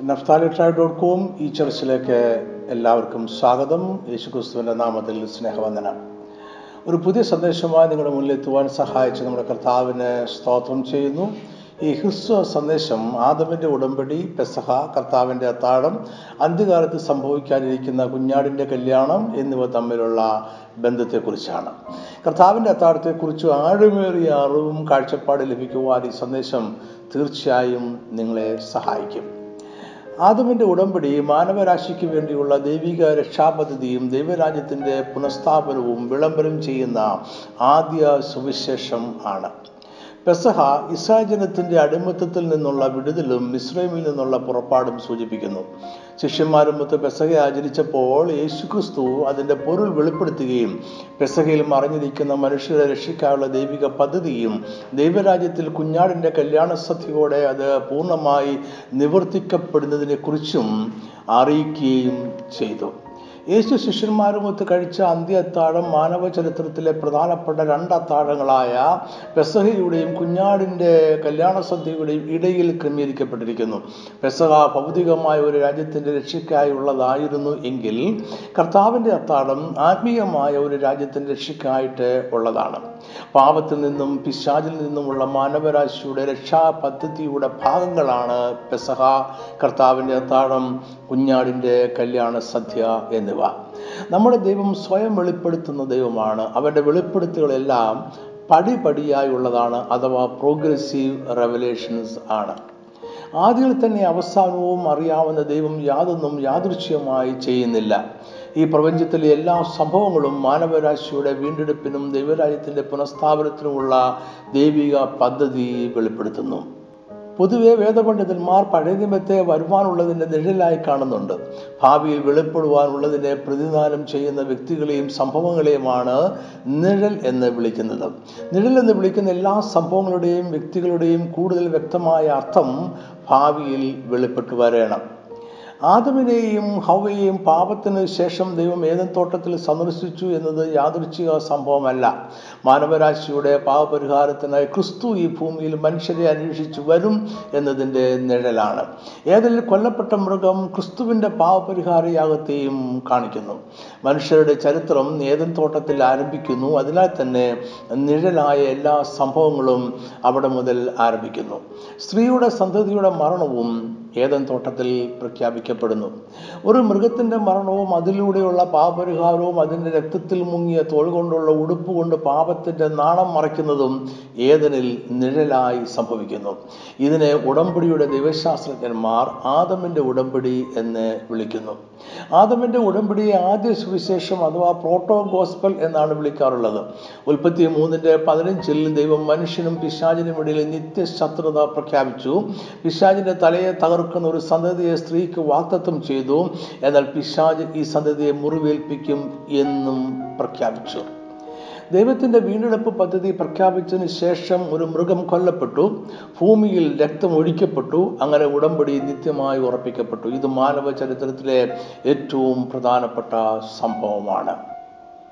Naphtali tribe dot com ഈ ചർച്ചിലേക്ക് എല്ലാവർക്കും സ്വാഗതം. യേശുക്രിസ്തുവിന്റെ നാമത്തിൽ സ്നേഹവന്ദനം. ഒരു പുതിയ സന്ദേശമായി നിങ്ങളുടെ മുന്നിൽ എത്തുവാൻ സഹായിച്ച നമ്മുടെ കർത്താവിന് സ്തോത്രം ചെയ്യുന്നു. ഈ ക്രിസ്തു സന്ദേശം ആദമിന്റെ ഉടമ്പടി പെസഹ കർത്താവിന്റെ അത്താഴം അന്ത്യകാലത്ത് സംഭവിക്കാനിരിക്കുന്ന കുഞ്ഞാടിന്റെ കല്യാണം എന്നിവ തമ്മിലുള്ള ബന്ധത്തെക്കുറിച്ചാണ്. കർത്താവിന്റെ അത്താഴത്തെക്കുറിച്ച് ആഴമേറിയ അറിവും കാഴ്ചപ്പാട് ലഭിക്കുവാൻ ഈ സന്ദേശം തീർച്ചയായും നിങ്ങളെ സഹായിക്കും. ആദമിന്റെ ഉടമ്പടി മാനവരാശിക്ക് വേണ്ടിയുള്ള ദൈവിക രക്ഷാപദ്ധതിയും ദൈവരാജ്യത്തിന്റെ പുനഃസ്ഥാപനവും വിളംബരം ചെയ്യുന്ന ആദ്യ സുവിശേഷം ആണ്. പെസഹ ഇസ്രാജനത്തിന്റെ അടിമത്തത്തിൽ നിന്നുള്ള വിടുതലും മിശ്രമിൽ നിന്നുള്ള പുറപ്പാടും സൂചിപ്പിക്കുന്നു. ശിഷ്യന്മാരുമൊത്ത് പെസഹ ആചരിച്ചപ്പോൾ യേശുക്രിസ്തു അതിന്റെ പൊരുൾ വെളിപ്പെടുത്തുകയും പെസഹയിൽ മറിഞ്ഞിരിക്കുന്ന മനുഷ്യരെ രക്ഷിക്കാനുള്ള ദൈവിക പദ്ധതിയും ദൈവരാജ്യത്തിൽ കുഞ്ഞാടിന്റെ കല്യാണ സദ്യയോടെ അത് പൂർണമായി നിവർത്തിക്കപ്പെടുന്നതിനെ കുറിച്ചും അറിയിക്കുകയും ചെയ്തു. യേശു ശിഷ്യന്മാരുമൊത്ത് കഴിച്ച അന്ത്യ അത്താഴം മാനവ ചരിത്രത്തിലെ പ്രധാനപ്പെട്ട രണ്ട് അത്താഴങ്ങളായ പെസഹയുടെയും കുഞ്ഞാടിന്റെ കല്യാണ സദ്യയുടെയും ഇടയിൽ ക്രമീകരിക്കപ്പെട്ടിരിക്കുന്നു. പെസഹ ഭൗതികമായ ഒരു രാജ്യത്തിന്റെ രക്ഷയ്ക്കായുള്ളതായിരുന്നു എങ്കിൽ കർത്താവിന്റെ അത്താഴം ആത്മീയമായ ഒരു രാജ്യത്തിന്റെ രക്ഷയ്ക്കായിട്ട് ഉള്ളതാണ്. പാപത്തിൽ നിന്നും പിശാചിൽ നിന്നുമുള്ള മാനവരാശിയുടെ രക്ഷാ പദ്ധതിയുടെ ഭാഗങ്ങളാണ് പെസഹ. കർത്താവിന്റെ അത്താഴം കുഞ്ഞാടിന്റെ കല്യാണ സദ്യ എന്നിവ. നമ്മുടെ ദൈവം സ്വയം വെളിപ്പെടുത്തുന്ന ദൈവമാണ്. അവന്റെ വെളിപ്പെടുത്തുകളെല്ലാം പടിപടിയായുള്ളതാണ് അഥവാ പ്രോഗ്രസീവ് റെവലേഷൻസ് ആണ്. ആദ്യം തന്നെ അവസാനവും അറിയാവുന്ന ദൈവം യാതൊന്നും യാദൃശ്യമായി ചെയ്യുന്നില്ല. ഈ പ്രപഞ്ചത്തിലെ എല്ലാ സംഭവങ്ങളും മാനവരാശിയുടെ വീണ്ടെടുപ്പിനും ദൈവരാജ്യത്തിന്റെ പുനഃസ്ഥാപനത്തിനുമുള്ള ദൈവിക പദ്ധതി വെളിപ്പെടുത്തുന്നു. പൊതുവെ വേദപണ്ഡിതന്മാർ പഴയ നിയമത്തെ വരുവാനുള്ളതിന്റെ നിഴലായി കാണുന്നുണ്ട്. ഭാവിയിൽ വെളിപ്പെടുവാനുള്ളതിനെ പ്രതിദാനം ചെയ്യുന്ന വ്യക്തികളെയും സംഭവങ്ങളെയുമാണ് നിഴൽ എന്ന് വിളിക്കുന്നത്. നിഴൽ എന്ന് വിളിക്കുന്ന എല്ലാ സംഭവങ്ങളുടെയും വ്യക്തികളുടെയും കൂടുതൽ വ്യക്തമായ അർത്ഥം ഭാവിയിൽ വെളിപ്പെട്ടു വരണം. ആദമിനെയും ഹവയെയും പാപത്തിന് ശേഷം ദൈവം ഏതൻ തോട്ടത്തിൽ സന്ദർശിച്ചു എന്നത് യാദൃച്ഛിക സംഭവമല്ല. മാനവരാശിയുടെ പാപപരിഹാരത്തിനായി ക്രിസ്തു ഈ ഭൂമിയിൽ മനുഷ്യരെ അന്വേഷിച്ചു വരും എന്നതിന്റെ നിഴലാണ്. ഏതിൽ കൊല്ലപ്പെട്ട മൃഗം ക്രിസ്തുവിന്റെ പാപപരിഹാര യാഗത്തെയും കാണിക്കുന്നു. മനുഷ്യരുടെ ചരിത്രം ഏതൻ തോട്ടത്തിൽ ആരംഭിക്കുന്നു. അതിനാൽ തന്നെ നിഴലായ എല്ലാ സംഭവങ്ങളും അവിടെ മുതൽ ആരംഭിക്കുന്നു. സ്ത്രീയുടെ സന്തതിയുടെ മരണവും ഏതൻ തോട്ടത്തിൽ പ്രഖ്യാപിക്കപ്പെടുന്നു. ഒരു മൃഗത്തിന്റെ മരണവും അതിലൂടെയുള്ള പാപരിഹാരവും അതിന്റെ രക്തത്തിൽ മുങ്ങിയ തോൾ കൊണ്ടുള്ള ഉടുപ്പ് കൊണ്ട് പാപത്തിന്റെ നാണം മറയ്ക്കുന്നതും ഏതനിൽ നിഴലായി സംഭവിക്കുന്നു. ഇതിനെ ഉടമ്പടിയുടെ ദൈവശാസ്ത്രജ്ഞന്മാർ ആദമിന്റെ ഉടമ്പടി എന്ന് വിളിക്കുന്നു. ആദമിന്റെ ഉടമ്പടിയെ ആദ്യ സുവിശേഷം അഥവാ പ്രോട്ടോ ഗോസ്പൽ എന്നാണ് വിളിക്കാറുള്ളത്. ഉൽപ്പത്തി മൂന്നിന്റെ പതിനഞ്ചിൽ ദൈവം മനുഷ്യനും പിശാചിനും ഇടയിൽ നിത്യശത്രുത പ്രഖ്യാപിച്ചു. പിശാചിന്റെ തലയെ തകർക്കുന്ന ഒരു സന്തതിയെ സ്ത്രീക്ക് വാക്തത്വം ചെയ്തു. എന്നാൽ പിശാജ് ഈ സന്തതിയെ മുറിവേൽപ്പിക്കും എന്നും പ്രഖ്യാപിച്ചു. ദൈവത്തിന്റെ വീണ്ടെടുപ്പ് പദ്ധതി പ്രഖ്യാപിച്ചതിന് ശേഷം ഒരു മൃഗം കൊല്ലപ്പെട്ടു. ഭൂമിയിൽ രക്തം ഒഴിക്കപ്പെട്ടു. അങ്ങനെ ഉടമ്പടി നിത്യമായി ഉറപ്പിക്കപ്പെട്ടു. ഇത് മാനവ ചരിത്രത്തിലെ ഏറ്റവും പ്രധാനപ്പെട്ട സംഭവമാണ്.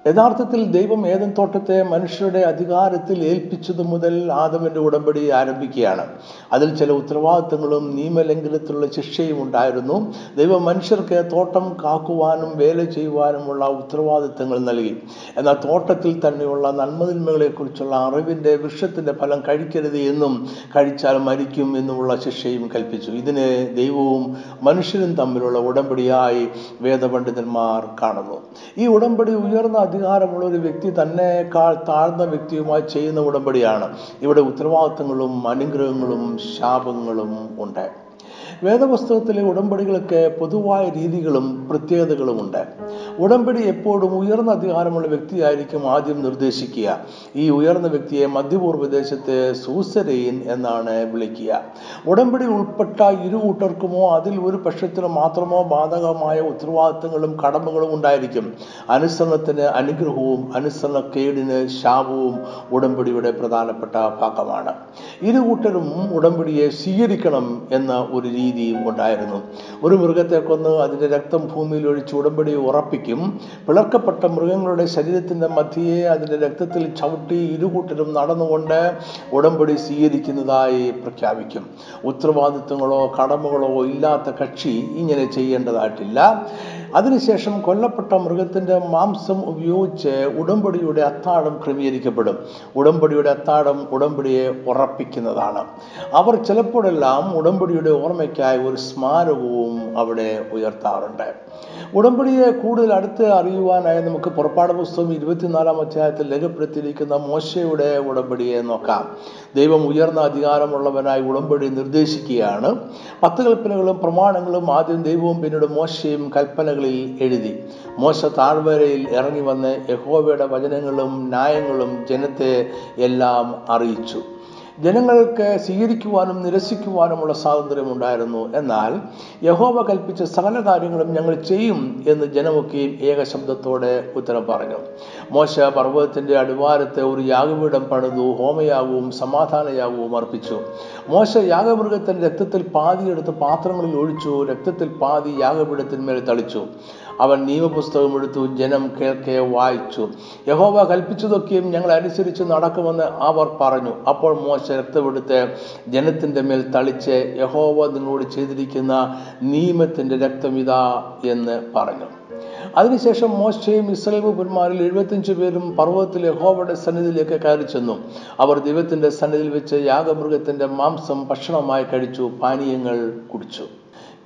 യഥാർത്ഥത്തിൽ ദൈവം ഏതൻ തോട്ടത്തെ മനുഷ്യരുടെ അധികാരത്തിൽ ഏൽപ്പിച്ചത് മുതൽ ആദമിന്റെ ഉടമ്പടി ആരംഭിക്കുകയാണ്. അതിൽ ചില ഉത്തരവാദിത്തങ്ങളും നിയമലംഘനത്തിലുള്ള ശിക്ഷയും ഉണ്ടായിരുന്നു. ദൈവം മനുഷ്യർക്ക് തോട്ടം കാക്കുവാനും വേല ചെയ്യുവാനുമുള്ള ഉത്തരവാദിത്തങ്ങൾ നൽകി. എന്നാൽ തോട്ടത്തിൽ തന്നെയുള്ള നന്മതിന്മകളെക്കുറിച്ചുള്ള അറിവിന്റെ വൃക്ഷത്തിന്റെ ഫലം കഴിക്കരുത് എന്നും കഴിച്ചാൽ മരിക്കും എന്നുമുള്ള ശിക്ഷയും കൽപ്പിച്ചു. ഇതിനെ ദൈവവും മനുഷ്യരും തമ്മിലുള്ള ഉടമ്പടിയായി വേദപണ്ഡിതന്മാർ കാണുന്നു. ഈ ഉടമ്പടി ഉയർന്ന അധികാരമുള്ള ഒരു വ്യക്തി തന്നെക്കാൾ താഴ്ന്ന വ്യക്തിയുമായി ചെയ്യുന്ന ഉടമ്പടിയാണ്. ഇവിടെ ഉത്തരവാദിത്തങ്ങളും അനുഗ്രഹങ്ങളും ശാപങ്ങളും ഉണ്ട്. വേദപുസ്തകത്തിലെ ഉടമ്പടികളൊക്കെ പൊതുവായ രീതികളും പ്രത്യേകതകളുമുണ്ട് ഉടമ്പടി എപ്പോഴും ഉയർന്ന അധികാരമുള്ള വ്യക്തിയായിരിക്കും ആദ്യം നിർദ്ദേശിക്കുക. ഈ ഉയർന്ന വ്യക്തിയെ മധ്യപൂർവ ദേശത്തെ സൂസരയിൻ എന്നാണ് വിളിക്കുക. ഉടമ്പടി ഉൾപ്പെട്ട ഇരു കൂട്ടർക്കുമോ അതിൽ ഒരു പക്ഷത്തിന് മാത്രമോ ബാധകമായ ഉത്തരവാദിത്തങ്ങളും കടമകളും ഉണ്ടായിരിക്കും. അനുസരണത്തിന് അനുഗ്രഹവും അനുസരണക്കേടിന് ശാപവും ഉടമ്പടിയുടെ പ്രധാനപ്പെട്ട ഭാഗമാണ്. ഇരു കൂട്ടരും ഉടമ്പടിയെ സ്വീകരിക്കണം എന്ന ഒരു രീതിയും ഉണ്ടായിരുന്നു. ഒരു മൃഗത്തെ കൊന്ന് അതിന്റെ രക്തം ഭൂമിയിൽ ഒഴിച്ച് ഉടമ്പടി ഉറപ്പിക്കുക ഹവയ്ക്കും പിളർക്കപ്പെട്ട മൃഗങ്ങളുടെ ശരീരത്തിന്റെ മധ്യയെ അതിന്റെ രക്തത്തിൽ ചവിട്ടി ഇരുകൂട്ടരും നടന്നുകൊണ്ട് ഉടമ്പടി സ്വീകരിക്കുന്നതായി പ്രഖ്യാപിക്കും. ഉത്തരവാദിത്വങ്ങളോ കടമകളോ ഇല്ലാത്ത കക്ഷി ഇങ്ങനെ ചെയ്യേണ്ടതായിട്ടില്ല. അതിനുശേഷം കൊല്ലപ്പെട്ട മൃഗത്തിന്റെ മാംസം ഉപയോഗിച്ച് ഉടമ്പടിയുടെ അത്താഴം ക്രമീകരിക്കപ്പെടും. ഉടമ്പടിയുടെ അത്താഴം ഉടമ്പടിയെ ഉറപ്പിക്കുന്നതാണ്. അവർ ചിലപ്പോഴെല്ലാം ഉടമ്പടിയുടെ ഓർമ്മയ്ക്കായി ഒരു സ്മാരകവും അവിടെ ഉയർത്താറുണ്ട്. ഉടമ്പടിയെ കൂടുതൽ അടുത്ത് അറിയുവാനായി നമുക്ക് പുറപ്പാട് പുസ്തകം ഇരുപത്തിനാലാം അധ്യായത്തിൽ രേഖപ്പെടുത്തിയിരിക്കുന്ന മോശയുടെ ഉടമ്പടിയെ നോക്കാം. ദൈവം ഉയർന്ന അധികാരമുള്ളവനായി ഉടമ്പടി നിർദ്ദേശിക്കുകയാണ്. പത്ത് കൽപ്പനകളും പ്രമാണങ്ങളും ആദ്യം ദൈവവും പിന്നീട് മോശയും കൽപ്പനകളിൽ എഴുതി. മോശ താഴ്വരയിൽ ഇറങ്ങി വന്ന് യഹോവയുടെ വചനങ്ങളും ന്യായങ്ങളും ജനത്തെ എല്ലാം അറിയിച്ചു. ജനങ്ങൾക്ക് സ്വീകരിക്കുവാനും നിരസിക്കുവാനുമുള്ള സ്വാതന്ത്ര്യമുണ്ടായിരുന്നു. എന്നാൽ യഹോവ കൽപ്പിച്ച സകല കാര്യങ്ങളും ഞങ്ങൾ ചെയ്യും എന്ന് ജനമൊക്കെയും ഏകശബ്ദത്തോടെ ഉത്തരം പറഞ്ഞു. മോശ പർവതത്തിന്റെ അടിവാരത്തെ ഒരു യാഗപീഠം പണിതു ഹോമയാഗവും സമാധാനയാഗവും അർപ്പിച്ചു. മോശ യാഗമൃഗത്തിന്റെ രക്തത്തിൽ പാതി എടുത്ത് പാത്രങ്ങളിൽ ഒഴിച്ചു രക്തത്തിൽ പാതി യാഗപീഠത്തിന്മേൽ തളിച്ചു. അവൻ നിയമപുസ്തകം എടുത്തു ജനം കേൾക്കെ വായിച്ചു. യഹോവ കൽപ്പിച്ചതൊക്കെയും ഞങ്ങൾ അനുസരിച്ച് നടക്കുമെന്ന് അവർ പറഞ്ഞു. അപ്പോൾ മോശ രക്തമെടുത്ത് ജനത്തിന്റെ മേൽ തളിച്ച് യഹോവ നിങ്ങളോട് ചെയ്തിരിക്കുന്ന നിയമത്തിന്റെ രക്തം ഇതാ എന്ന് പറഞ്ഞു. അതിനുശേഷം മോശയും ഇസ്രയേൽ പുന്മാരിൽ എഴുപത്തിയഞ്ച് പേരും പർവതത്തിൽ യഹോവയുടെ സന്നിധിയിലേക്ക് കയറി ചെന്നു. അവർ ദൈവത്തിന്റെ സന്നിധിയിൽ വെച്ച് യാഗമൃഗത്തിന്റെ മാംസം ഭക്ഷണമായി കഴിച്ചു പാനീയങ്ങൾ കുടിച്ചു.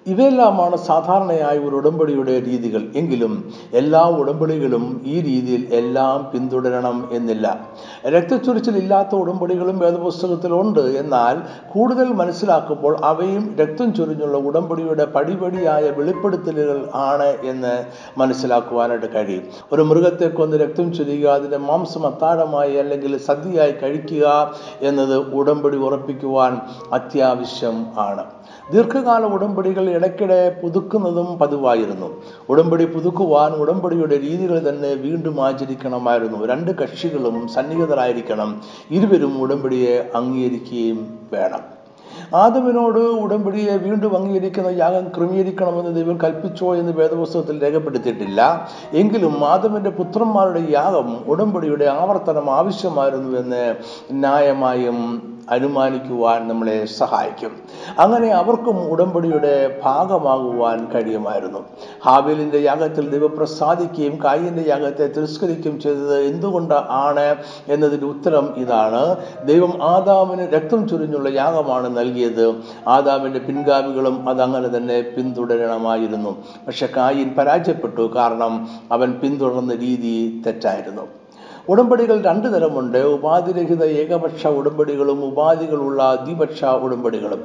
ഇവയെല്ലാമാണ് സാധാരണയായി ഒരു ഉടമ്പടിയുടെ രീതികൾ. എങ്കിലും എല്ലാ ഉടമ്പടികളും ഈ രീതിയിൽ എല്ലാം പിന്തുടരണം എന്നില്ല. രക്തച്ചൊരിച്ചിൽ ഇല്ലാത്ത ഉടമ്പടികളും വേദപുസ്തകത്തിലുണ്ട്. എന്നാൽ കൂടുതൽ മനസ്സിലാക്കുമ്പോൾ അവയും രക്തം ചൊരിഞ്ഞുള്ള ഉടമ്പടിയുടെ പടിപടിയായ വെളിപ്പെടുത്തലുകൾ ആണ് എന്ന് മനസ്സിലാക്കുവാനായിട്ട് കഴിയും. ഒരു മൃഗത്തെ കൊന്ന് രക്തം ചൊരിയുക അതിന്റെ മാംസം അത്താഴമായി അല്ലെങ്കിൽ സദ്യയായി കഴിക്കുക എന്നത് ഉടമ്പടി ഉറപ്പിക്കുവാൻ അത്യാവശ്യം ആണ്. ദീർഘകാല ഉടമ്പടികൾ ഇടയ്ക്കിടെ പുതുക്കുന്നതും പതിവായിരുന്നു. ഉടമ്പടി പുതുക്കുവാൻ ഉടമ്പടിയുടെ രീതികൾ തന്നെ വീണ്ടും ആചരിക്കണമായിരുന്നു. രണ്ട് കക്ഷികളും സന്നിഹിതരായിരിക്കണം. ഇരുവരും ഉടമ്പടിയെ അംഗീകരിക്കുകയും വേണം. ആദമിനോട് ഉടമ്പടിയെ വീണ്ടും അംഗീകരിക്കുന്ന യാഗം ക്രമീകരിക്കണമെന്ന് ദൈവം കൽപ്പിച്ചോ എന്ന് വേദപുസ്തകത്തിൽ രേഖപ്പെടുത്തിയിട്ടില്ല. എങ്കിലും ആദമിന്റെ പുത്രന്മാരുടെ യാഗം ഉടമ്പടിയുടെ ആവർത്തനം ആവശ്യമായിരുന്നു എന്ന് ന്യായമായും അനുമാനിക്കുവാൻ നമ്മളെ സഹായിക്കും. അങ്ങനെ അവർക്കും ഉടമ്പടിയുടെ ഭാഗമാകുവാൻ കഴിയുമായിരുന്നു. ഹാബിലിന്റെ യാഗത്തിൽ ദൈവപ്രസാദിക്കുകയും കായിന്റെ യാഗത്തെ തിരസ്കരിക്കുകയും ചെയ്തത് എന്തുകൊണ്ട് ആണ് എന്നതിന്റെ ഉത്തരം ഇതാണ്. ദൈവം ആദാമിന് രക്തം ചൊരിഞ്ഞുള്ള യാഗമാണ് നൽകിയത്. ആദാമിന്റെ പിൻഗാമികളും അതങ്ങനെ തന്നെ പിന്തുടരണമായിരുന്നു. പക്ഷെ കായിൻ പരാജയപ്പെട്ടു. കാരണം അവൻ പിന്തുടർന്ന രീതി തെറ്റായിരുന്നു. ഉടമ്പടികൾ രണ്ടു തരമുണ്ട്. ഉപാധിരഹിത ഏകപക്ഷ ഉടമ്പടികളും ഉപാധികളുള്ള ദ്വിപക്ഷ ഉടമ്പടികളും.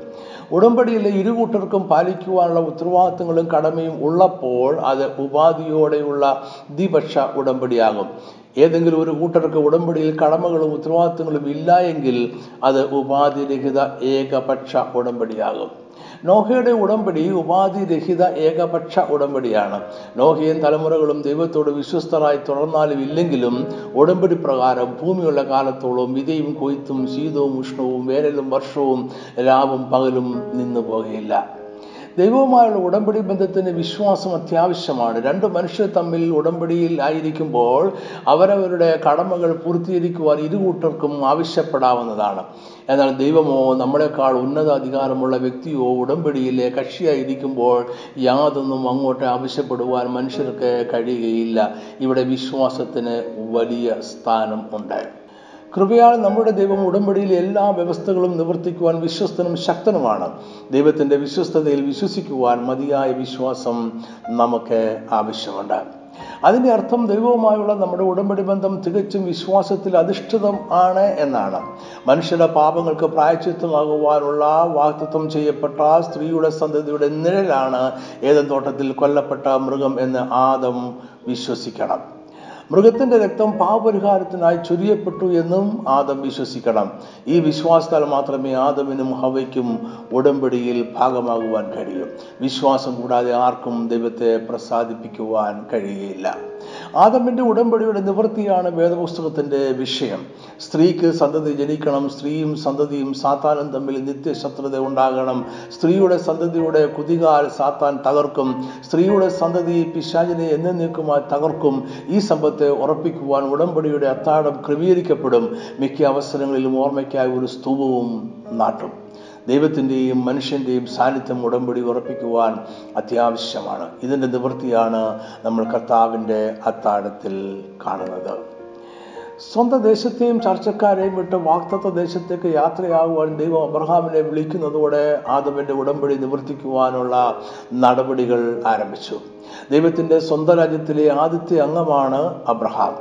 ഉടമ്പടിയിലെ ഇരുകൂട്ടർക്കും പാലിക്കുവാനുള്ള ഉത്തരവാദിത്തങ്ങളും കടമയും ഉള്ളപ്പോൾ അത് ഉപാധിയോടെയുള്ള ദ്വിപക്ഷ ഉടമ്പടിയാകും. ഏതെങ്കിലും ഒരു കൂട്ടർക്ക് ഉടമ്പടിയിൽ കടമകളും ഉത്തരവാദിത്തങ്ങളും ഇല്ല എങ്കിൽ അത് ഉപാധിരഹിത ഏകപക്ഷ ഉടമ്പടിയാകും. നോഹയുടെ ഉടമ്പടി ഉപാധിരഹിത ഏകപക്ഷ ഉടമ്പടിയാണ്. നോഹയും തലമുറകളും ദൈവത്തോട് വിശ്വസ്തരായി തുടർന്നാലും ഇല്ലെങ്കിലും ഉടമ്പടി പ്രകാരം ഭൂമിയുള്ള കാലത്തോളം വിതയും കൊയ്ത്തും ശീതവും ഉഷ്ണവും വേനലും വർഷവും രാവും പകലും നിന്നു പോകുകയില്ല ദൈവവുമായുള്ള ഉടമ്പടി ബന്ധത്തിന് വിശ്വാസം അത്യാവശ്യമാണ്. രണ്ട് മനുഷ്യർ തമ്മിൽ ഉടമ്പടിയിൽ ആയിരിക്കുമ്പോൾ അവരവരുടെ കടമകൾ പൂർത്തീകരിക്കുവാൻ ഇരുകൂട്ടർക്കും ആവശ്യപ്പെടാവുന്നതാണ്. എന്നാൽ ദൈവമോ നമ്മളെക്കാൾ ഉന്നത അധികാരമുള്ള വ്യക്തിയോ ഉടമ്പടിയിലെ കക്ഷിയായിരിക്കുമ്പോൾ യാതൊന്നും അങ്ങോട്ട് ആവശ്യപ്പെടുവാൻ മനുഷ്യർക്ക് കഴിയുകയില്ല. ഇവിടെ വിശ്വാസത്തിന് വലിയ സ്ഥാനം ഉണ്ട്. കൃപയാൽ നമ്മുടെ ദൈവം ഉടമ്പടിയിലെ എല്ലാ വ്യവസ്ഥകളും നിവർത്തിക്കുവാൻ വിശ്വസ്തനും ശക്തനുമാണ്. ദൈവത്തിന്റെ വിശ്വസ്തതയിൽ വിശ്വസിക്കുവാൻ മതിയായ വിശ്വാസം നമുക്ക് ആവശ്യമുണ്ട്. അതിന്റെ അർത്ഥം ദൈവവുമായുള്ള നമ്മുടെ ഉടമ്പടി ബന്ധം തികച്ചും വിശ്വാസത്തിൽ അധിഷ്ഠിതം ആണ് എന്നാണ്. മനുഷ്യരുടെ പാപങ്ങൾക്ക് പ്രായച്ചിത്തമാകുവാനുള്ള വാക്തത്വം ചെയ്യപ്പെട്ട സ്ത്രീയുടെ സന്തതിയുടെ നിഴലാണ് ഏതൻ തോട്ടത്തിൽ കൊല്ലപ്പെട്ട മൃഗം എന്ന് ആദം വിശ്വസിക്കണം. മൃഗത്തിന്റെ രക്തം പാപരിഹാരത്തിനായി ചൊരിയപ്പെട്ടു എന്നും ആദം വിശ്വസിക്കണം. ഈ വിശ്വാസത്താൽ മാത്രമേ ആദമിനും ഹവയ്ക്കും ഉടമ്പടിയിൽ ഭാഗമാകുവാൻ കഴിയൂ. വിശ്വാസം കൂടാതെ ആർക്കും ദൈവത്തെ പ്രസാദിപ്പിക്കുവാൻ കഴിയുകയില്ല ആദമിന്റെ ഉടമ്പടിയുടെ നിവൃത്തിയാണ് വേദപുസ്തകത്തിന്റെ വിഷയം. സ്ത്രീക്ക് സന്തതി ജനിക്കണം സ്ത്രീയും സന്തതിയും സാത്താനും തമ്മിൽ നിത്യശത്രുത ഉണ്ടാകണം. സ്ത്രീയുടെ സന്തതിയുടെ കുതികാൽ സാത്താൻ തകർക്കും. സ്ത്രീയുടെ സന്തതി പിശാചിനെ എന്നേക്കുമായി തകർക്കും. ഈ സമ്പത്തെ ഉറപ്പിക്കുവാൻ ഉടമ്പടിയുടെ അത്താഴം ക്രമീകരിക്കപ്പെടും. മിക്ക അവസരങ്ങളിലും ഓർമ്മയ്ക്കായി ഒരു സ്തൂപവും നാട്ടും. ദൈവത്തിന്റെയും മനുഷ്യന്റെയും സാന്നിധ്യം ഉടമ്പടി ഉറപ്പിക്കുവാൻ അത്യാവശ്യമാണ്. ഇതിന്റെ നിവൃത്തിയാണ് നമ്മൾ കർത്താവിന്റെ അത്താഴത്തിൽ കാണുന്നത്. സ്വന്തം ദേശത്തെയും ചർച്ചക്കാരെയും വിട്ട് വാക്തത്വ ദേശത്തേക്ക് യാത്രയാകുവാൻ ദൈവം അബ്രഹാമിനെ വിളിക്കുന്നതോടെ ആദമിന്റെ ഉടമ്പടി നിവർത്തിക്കുവാനുള്ള നടപടികൾ ആരംഭിച്ചു. ദൈവത്തിന്റെ സ്വന്തം രാജ്യത്തിലെ ആദ്യത്തെ അംഗമാണ് അബ്രഹാം.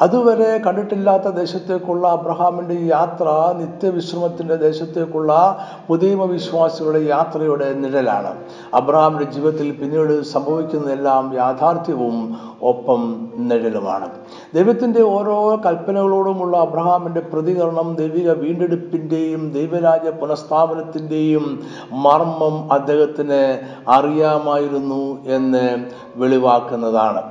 അതുവരെ കണ്ടിട്ടില്ലാത്ത ദേശത്തേക്കുള്ള അബ്രഹാമിന്റെ യാത്ര നിത്യവിശ്രമത്തിന്റെ ദേശത്തേക്കുള്ള പുതിയ വിശ്വാസികളുടെ യാത്രയുടെ നിഴലാണ്. അബ്രഹാമിന്റെ ജീവിതത്തിൽ പിന്നീട് സംഭവിക്കുന്നതെല്ലാം യാഥാർത്ഥ്യവും ഒപ്പം നിഴലുമാണ്. ദൈവത്തിന്റെ ഓരോ കൽപ്പനകളോടുമുള്ള അബ്രഹാമിന്റെ പ്രതികരണം ദൈവിക വീണ്ടെടുപ്പിന്റെയും ദൈവരാജ്യ പുനഃസ്ഥാപനത്തിന്റെയും മർമ്മം അദ്ദേഹത്തിന് അറിയാമായിരുന്നു എന്ന് വെളിവാക്കുന്നതാണ്.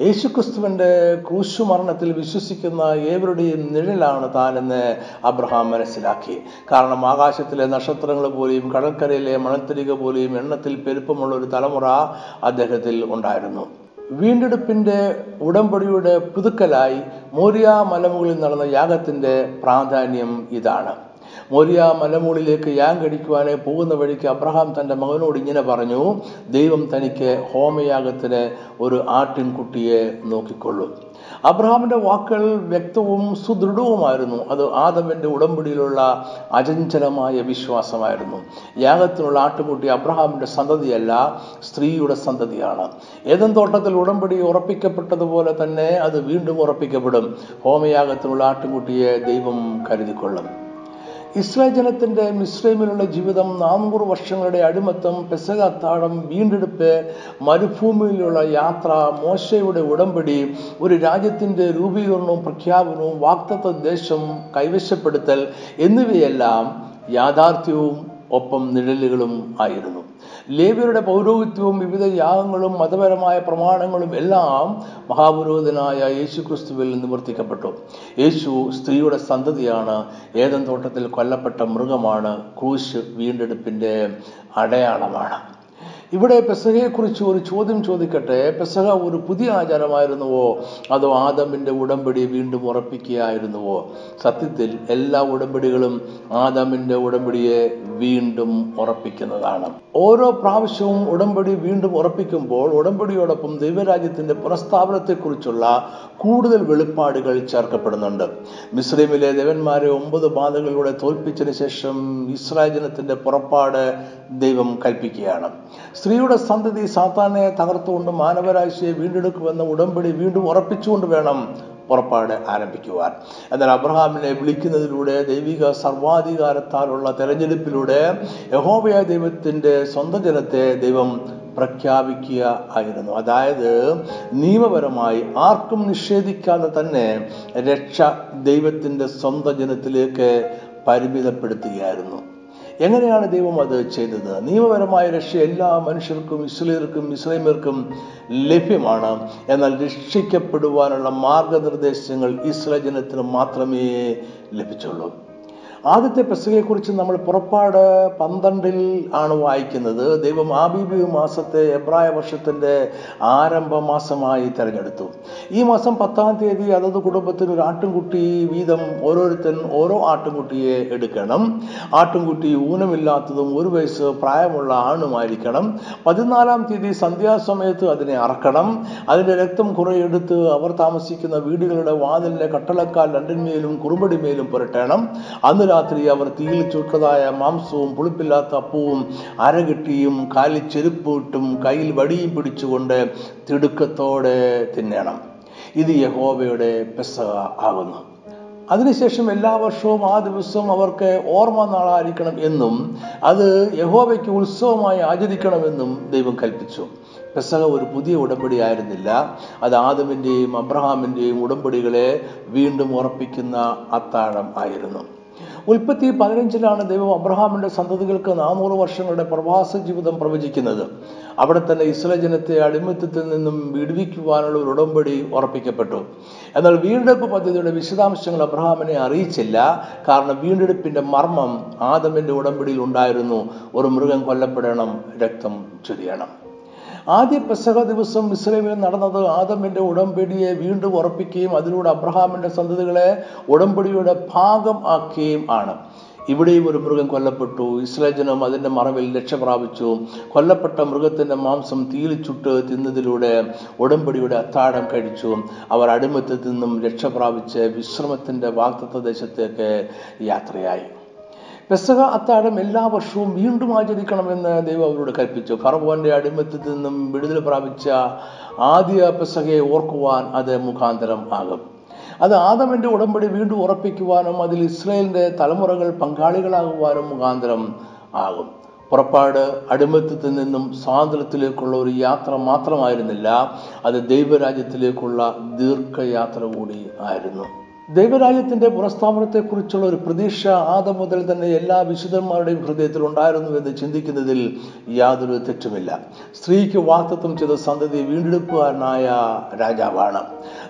യേശുക്രിസ്തുവിന്റെ ക്രൂശുമരണത്തിൽ വിശ്വസിക്കുന്ന ഏവരുടെയും നിഴലാണ് താനെന്ന് അബ്രഹാം മനസ്സിലാക്കി. കാരണം ആകാശത്തിലെ നക്ഷത്രങ്ങൾ പോലെയും കടൽക്കരയിലെ മണത്തിരിക പോലെയും എണ്ണത്തിൽ പെരുപ്പമുള്ള ഒരു തലമുറ അദ്ദേഹത്തിൽ ഉണ്ടായിരുന്നു. വീണ്ടെടുപ്പിന്റെ ഉടമ്പടിയുടെ പുതുക്കലായി മോരിയ മലമുകളിൽ നടന്ന യാഗത്തിന്റെ പ്രാധാന്യം ഇതാണ്. മോരിയ മലമൂളിലേക്ക് യാൻ കടിക്കുവാനെ പോകുന്ന വഴിക്ക് അബ്രഹാം തന്റെ മകനോട് ഇങ്ങനെ പറഞ്ഞു ദൈവം തനിക്ക് ഹോമയാഗത്തിന് ഒരു ആട്ടിൻകുട്ടിയെ നോക്കിക്കൊള്ളും. അബ്രഹാമിന്റെ വാക്കുകൾ വ്യക്തവും സുദൃഢവുമായിരുന്നു. അത് ആദമിന്റെ ഉടമ്പടിയിലുള്ള അചഞ്ചലമായ വിശ്വാസമായിരുന്നു. യാഗത്തിനുള്ള ആട്ടുകുട്ടി അബ്രഹാമിന്റെ സന്തതിയല്ല സ്ത്രീയുടെ സന്തതിയാണ്. ഏതൻ തോട്ടത്തിൽ ഉടമ്പടി ഉറപ്പിക്കപ്പെട്ടതുപോലെ തന്നെ അത് വീണ്ടും ഉറപ്പിക്കപ്പെടും. ഹോമയാഗത്തിനുള്ള ആട്ടുകുട്ടിയെ ദൈവം കരുതിക്കൊള്ളും. ഇസ്രായേൽ ജനത്തിന്റെ മിശ്രൈമിലുള്ള ജീവിതം നാനൂറ് വർഷങ്ങളുടെ അടിമത്തം പെസക അത്താഴം വീണ്ടെടുപ്പ് മരുഭൂമിയിലുള്ള യാത്ര മോശയുടെ ഉടമ്പടി ഒരു രാജ്യത്തിന്റെ രൂപീകരണവും പ്രഖ്യാപനവും വാക്തത്വ ദേശം കൈവശപ്പെടുത്തൽ എന്നിവയെല്ലാം യാഥാർത്ഥ്യവും ഒപ്പം നിഴലുകളും ആയിരുന്നു. ലേവ്യരുടെ പൗരോഹിത്യവും വിവിധ യാഗങ്ങളും മതപരമായ പ്രമാണങ്ങളും എല്ലാം മഹാപുരോഹിതനായ യേശു ക്രിസ്തുവിൽ നിവർത്തിക്കപ്പെട്ടു. യേശു സ്ത്രീയുടെ സന്തതിയാണ്. ഏതൻ തോട്ടത്തിൽ കൊല്ലപ്പെട്ട മൃഗമാണ്. ക്രൂശ് വീണ്ടെടുപ്പിന്റെ അടയാളമാണ്. ഇവിടെ പെസഹയെക്കുറിച്ച് ഒരു ചോദ്യം ചോദിക്കട്ടെ? പെസഹ ഒരു പുതിയ ആചാരമായിരുന്നുവോ? അതോ ആദമിന്റെ ഉടമ്പടി വീണ്ടും ഉറപ്പിക്കുകയായിരുന്നുവോ? സത്യത്തിൽ എല്ലാ ഉടമ്പടികളും ആദമിന്റെ ഉടമ്പടിയെ വീണ്ടും ഉറപ്പിക്കുന്നതാണ്. ഓരോ പ്രാവശ്യവും ഉടമ്പടി വീണ്ടും ഉറപ്പിക്കുമ്പോൾ ഉടമ്പടിയോടൊപ്പം ദൈവരാജ്യത്തിന്റെ പുനഃസ്ഥാപനത്തെക്കുറിച്ചുള്ള കൂടുതൽ വെളിപ്പാടുകൾ ചേർക്കപ്പെടുന്നുണ്ട്. മിസ്ലിമിലെ ദേവന്മാരെ ഒമ്പത് ബാധകളിലൂടെ തോൽപ്പിച്ചതിന് ശേഷം ഇസ്രായേൽ ജനത്തിന്റെ പുറപ്പാട് ദൈവം കൽപ്പിക്കുകയാണ്. സ്ത്രീയുടെ സന്തതി സാത്താനെ തകർത്തുകൊണ്ട് മാനവരാശിയെ വീണ്ടെടുക്കുമെന്ന ഉടമ്പടി വീണ്ടും ഉറപ്പിച്ചുകൊണ്ട് വേണം പുറപ്പാട് ആരംഭിക്കുവാൻ. എന്നാൽ അബ്രഹാമിനെ വിളിക്കുന്നതിലൂടെ ദൈവിക സർവാധികാരത്താലുള്ള തെരഞ്ഞെടുപ്പിലൂടെ യഹോവയ ദൈവത്തിന്റെ സ്വന്തം ജനത്തെ ദൈവം പ്രഖ്യാപിക്കുക ആയിരുന്നു. അതായത് നിയമപരമായി ആർക്കും നിഷേധിക്കാതെ തന്നെ രക്ഷ ദൈവത്തിന്റെ സ്വന്തം ജനത്തിലേക്ക് പരിമിതപ്പെടുത്തുകയായിരുന്നു. എങ്ങനെയാണ് ദൈവം അത് ചെയ്തത്? നിയമപരമായ രക്ഷ എല്ലാ മനുഷ്യർക്കും ഇസ്ലേർക്കും ഇസ്ലൈമർക്കും ലഭ്യമാണ്. എന്നാൽ രക്ഷിക്കപ്പെടുവാനുള്ള മാർഗനിർദ്ദേശങ്ങൾ ഇസ്രായേൽ ജനത്തിന് മാത്രമേ ലഭിച്ചുള്ളൂ. ആദ്യത്തെ പെസകയെക്കുറിച്ച് നമ്മൾ പുറപ്പാട് പന്ത്രണ്ടിൽ ആണ് വായിക്കുന്നത്. ദൈവം ആബിബി മാസത്തെ എബ്രായ വർഷത്തിന്റെ ആരംഭ മാസമായി തിരഞ്ഞെടുത്തു. ഈ മാസം പത്താം തീയതി അതത് കുടുംബത്തിന് ഒരു ആട്ടുംകുട്ടി വീതം ഓരോരുത്തൻ ഓരോ ആട്ടുംകുട്ടിയെ എടുക്കണം. ആട്ടുംകുട്ടി ഊനമില്ലാത്തതും ഒരു വയസ്സ് പ്രായമുള്ള ആണുമായിരിക്കണം. പതിനാലാം തീയതി സന്ധ്യാസമയത്ത് അതിനെ അറക്കണം. അതിന്റെ രക്തം കുറെ എടുത്ത് അവർ താമസിക്കുന്ന വീടുകളുടെ വാതിലിന്റെ കട്ടളക്കാൽ രണ്ടിന്മേലും കുറുമ്പടിമേലും പുരട്ടണം. അന്ന് രാത്രി അവർ തീയിൽ ചുട്ടതായ മാംസവും പുളിപ്പില്ലാത്ത അപ്പവും അരകിട്ടിയും കാലിൽ ചെരുപ്പിട്ടും കയ്യിൽ വടിയും പിടിച്ചുകൊണ്ട് തിടുക്കത്തോടെ തിന്നണം. ഇത് യഹോവയുടെ പെസക ആകുന്നു. അതിനുശേഷം എല്ലാ വർഷവും ആ ദിവസവും അവർക്ക് ഓർമ്മ നാളായിരിക്കണം എന്നും അത് യഹോവയ്ക്ക് ഉത്സവമായി ആചരിക്കണമെന്നും ദൈവം കൽപ്പിച്ചു. പെസക ഒരു പുതിയ ഉടമ്പടി ആയിരുന്നില്ല. അത് ആദമിന്റെയും അബ്രഹാമിന്റെയും ഉടമ്പടികളെ വീണ്ടും ഉറപ്പിക്കുന്ന അത്താഴം ആയിരുന്നു. ഉൽപ്പത്തി പതിനഞ്ചിലാണ് ദൈവം അബ്രഹാമിന്റെ സന്തതികൾക്ക് നാനൂറ് വർഷങ്ങളുടെ പ്രവാസ ജീവിതം പ്രവചിക്കുന്നത്. അവിടെ തന്നെ ഇസ്രായേൽ ജനത്തെ അടിമത്തത്തിൽ നിന്നും വിടുവിക്കുവാനുള്ള ഒരു ഉടമ്പടി ഉറപ്പിക്കപ്പെട്ടു. എന്നാൽ വീണ്ടെടുപ്പ് പദ്ധതിയുടെ വിശദാംശങ്ങൾ അബ്രഹാമിനെ അറിയിച്ചില്ല. കാരണം വീണ്ടെടുപ്പിന്റെ മർമ്മം ആദമിന്റെ ഉടമ്പടിയിൽ ഉണ്ടായിരുന്നു. ഒരു മൃഗം കൊല്ലപ്പെടണം രക്തം ചൊരിയണം. ആദ്യ പെസഹ ദിവസം ഇസ്രയേലിൽ നടന്നത് ആദമിന്റെ ഉടമ്പടിയെ വീണ്ടും ഉറപ്പിക്കുകയും അതിലൂടെ അബ്രഹാമിന്റെ സന്തതികളെ ഉടമ്പടിയുടെ ഭാഗം ആക്കുകയും ആണ്. ഇവിടെയും ഒരു മൃഗം കൊല്ലപ്പെട്ടു. ഇസ്ലേജനം അതിന്റെ മറവിൽ രക്ഷ പ്രാപിച്ചു. കൊല്ലപ്പെട്ട മൃഗത്തിന്റെ മാംസം തീലിച്ചുട്ട് ചുട്ട് തിന്നതിലൂടെ ഉടമ്പടിയുടെ അത്താഴം കഴിച്ചു. അവർ അടിമത്തത്തിൽ നിന്നും രക്ഷ പ്രാപിച്ച് വിശ്രമത്തിന്റെ വാക്തത്വ ദേശത്തേക്ക് യാത്രയായി. പെസഹ അത്താഴം എല്ലാ വർഷവും വീണ്ടും ആചരിക്കണമെന്ന് ദൈവം അവരോട് കൽപ്പിച്ചു. ഫറവോന്റെ അടിമത്തത്തിൽ നിന്നും വിടുതൽ പ്രാപിച്ച ആദ്യ പെസഹയെ ഓർക്കുവാൻ അത് മുഖാന്തരം ആകും അത് ആദമിന്റെ ഉടമ്പടി വീണ്ടും ഉറപ്പിക്കുവാനും അതിൽ ഇസ്രയേലിന്റെ തലമുറകൾ പങ്കാളികളാകുവാനും മുഖാന്തരം ആകും. പുറപ്പാട് അടിമത്തത്തിൽ നിന്നും സ്വാതന്ത്ര്യത്തിലേക്കുള്ള ഒരു യാത്ര മാത്രമായിരുന്നില്ല അത് ദൈവരാജ്യത്തിലേക്കുള്ള ദീർഘയാത്ര കൂടി ആയിരുന്നു. ദൈവരാജ്യത്തിന്റെ പുനഃസ്ഥാപനത്തെക്കുറിച്ചുള്ള ഒരു പ്രതീക്ഷ ആദം മുതൽ തന്നെ എല്ലാ വിശുദ്ധന്മാരുടെയും ഹൃദയത്തിൽ ഉണ്ടായിരുന്നു എന്ന് ചിന്തിക്കുന്നതിൽ യാതൊരു തെറ്റുമില്ല. സ്ത്രീക്ക് വാക്തത്വം ചെയ്ത സന്തതി വീണ്ടെടുപ്പുകാരനായ രാജാവാണ്.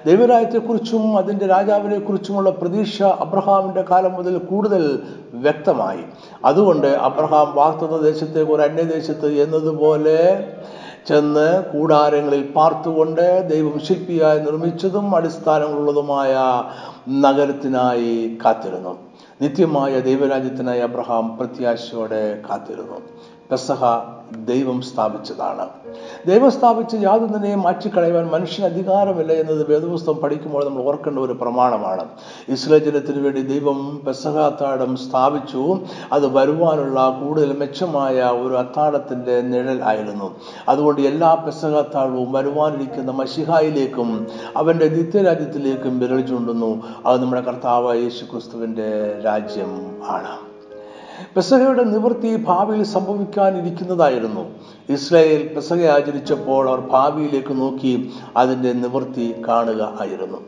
ദൈവരാജ്യത്തെക്കുറിച്ചും അതിന്റെ രാജാവിനെ കുറിച്ചുമുള്ള പ്രതീക്ഷ അബ്രഹാമിന്റെ കാലം മുതൽ കൂടുതൽ വ്യക്തമായി. അതുകൊണ്ട് അബ്രഹാം വാക്തത്വ ദേശത്തേക്ക് ഒരു അന്യദേശത്ത് എന്നതുപോലെ ചെന്ന് കൂടാരങ്ങളിൽ പാർത്തുകൊണ്ട് ദൈവം ശില്പിയായി നിർമ്മിച്ചതും അടിസ്ഥാനങ്ങളുള്ളതുമായ നഗരത്തിനായി കാത്തിരുന്നു. നിത്യമായ ദൈവരാജ്യത്തിനായി അബ്രഹാം പ്രത്യാശയോടെ കാത്തിരുന്നു. പെസഹ ദൈവം സ്ഥാപിച്ചതാണ്. ദൈവം സ്ഥാപിച്ച് യാതൊന്നിനെയും മാറ്റിക്കളയുവാൻ മനുഷ്യന് അധികാരമില്ല എന്നത് വേദപുസ്തകം പഠിക്കുമ്പോൾ നമ്മൾ ഓർക്കേണ്ട ഒരു പ്രമാണമാണ്. ഇസ്രായേൽ ജനത്തിന് വേണ്ടി ദൈവം പെസഹ അത്താഴം സ്ഥാപിച്ചു. അത് വരുവാനുള്ള കൂടുതൽ മെച്ചമായ ഒരു അത്താഴത്തിന്റെ നിഴൽ ആയിരുന്നു. അതുകൊണ്ട് എല്ലാ പെസഹ അത്താഴവും വരുവാനിരിക്കുന്ന മഷിഹായിലേക്കും അവന്റെ നിത്യരാജ്യത്തിലേക്കും വിരൽ അത് നമ്മുടെ കർത്താവ് യേശു ക്രിസ്തുവിന്റെ രാജ്യം ആണ്. പെസഹയുടെ നിവൃത്തി ഭാവിയിൽ സംഭവിക്കാനിരിക്കുന്നതായിരുന്നു. ഇസ്രായേൽ പെസഹ ആചരിച്ചപ്പോൾ അവർ ഭാവിയിലേക്ക് നോക്കി അതിന്റെ നിവൃത്തി കാണുക ആയിരുന്നു.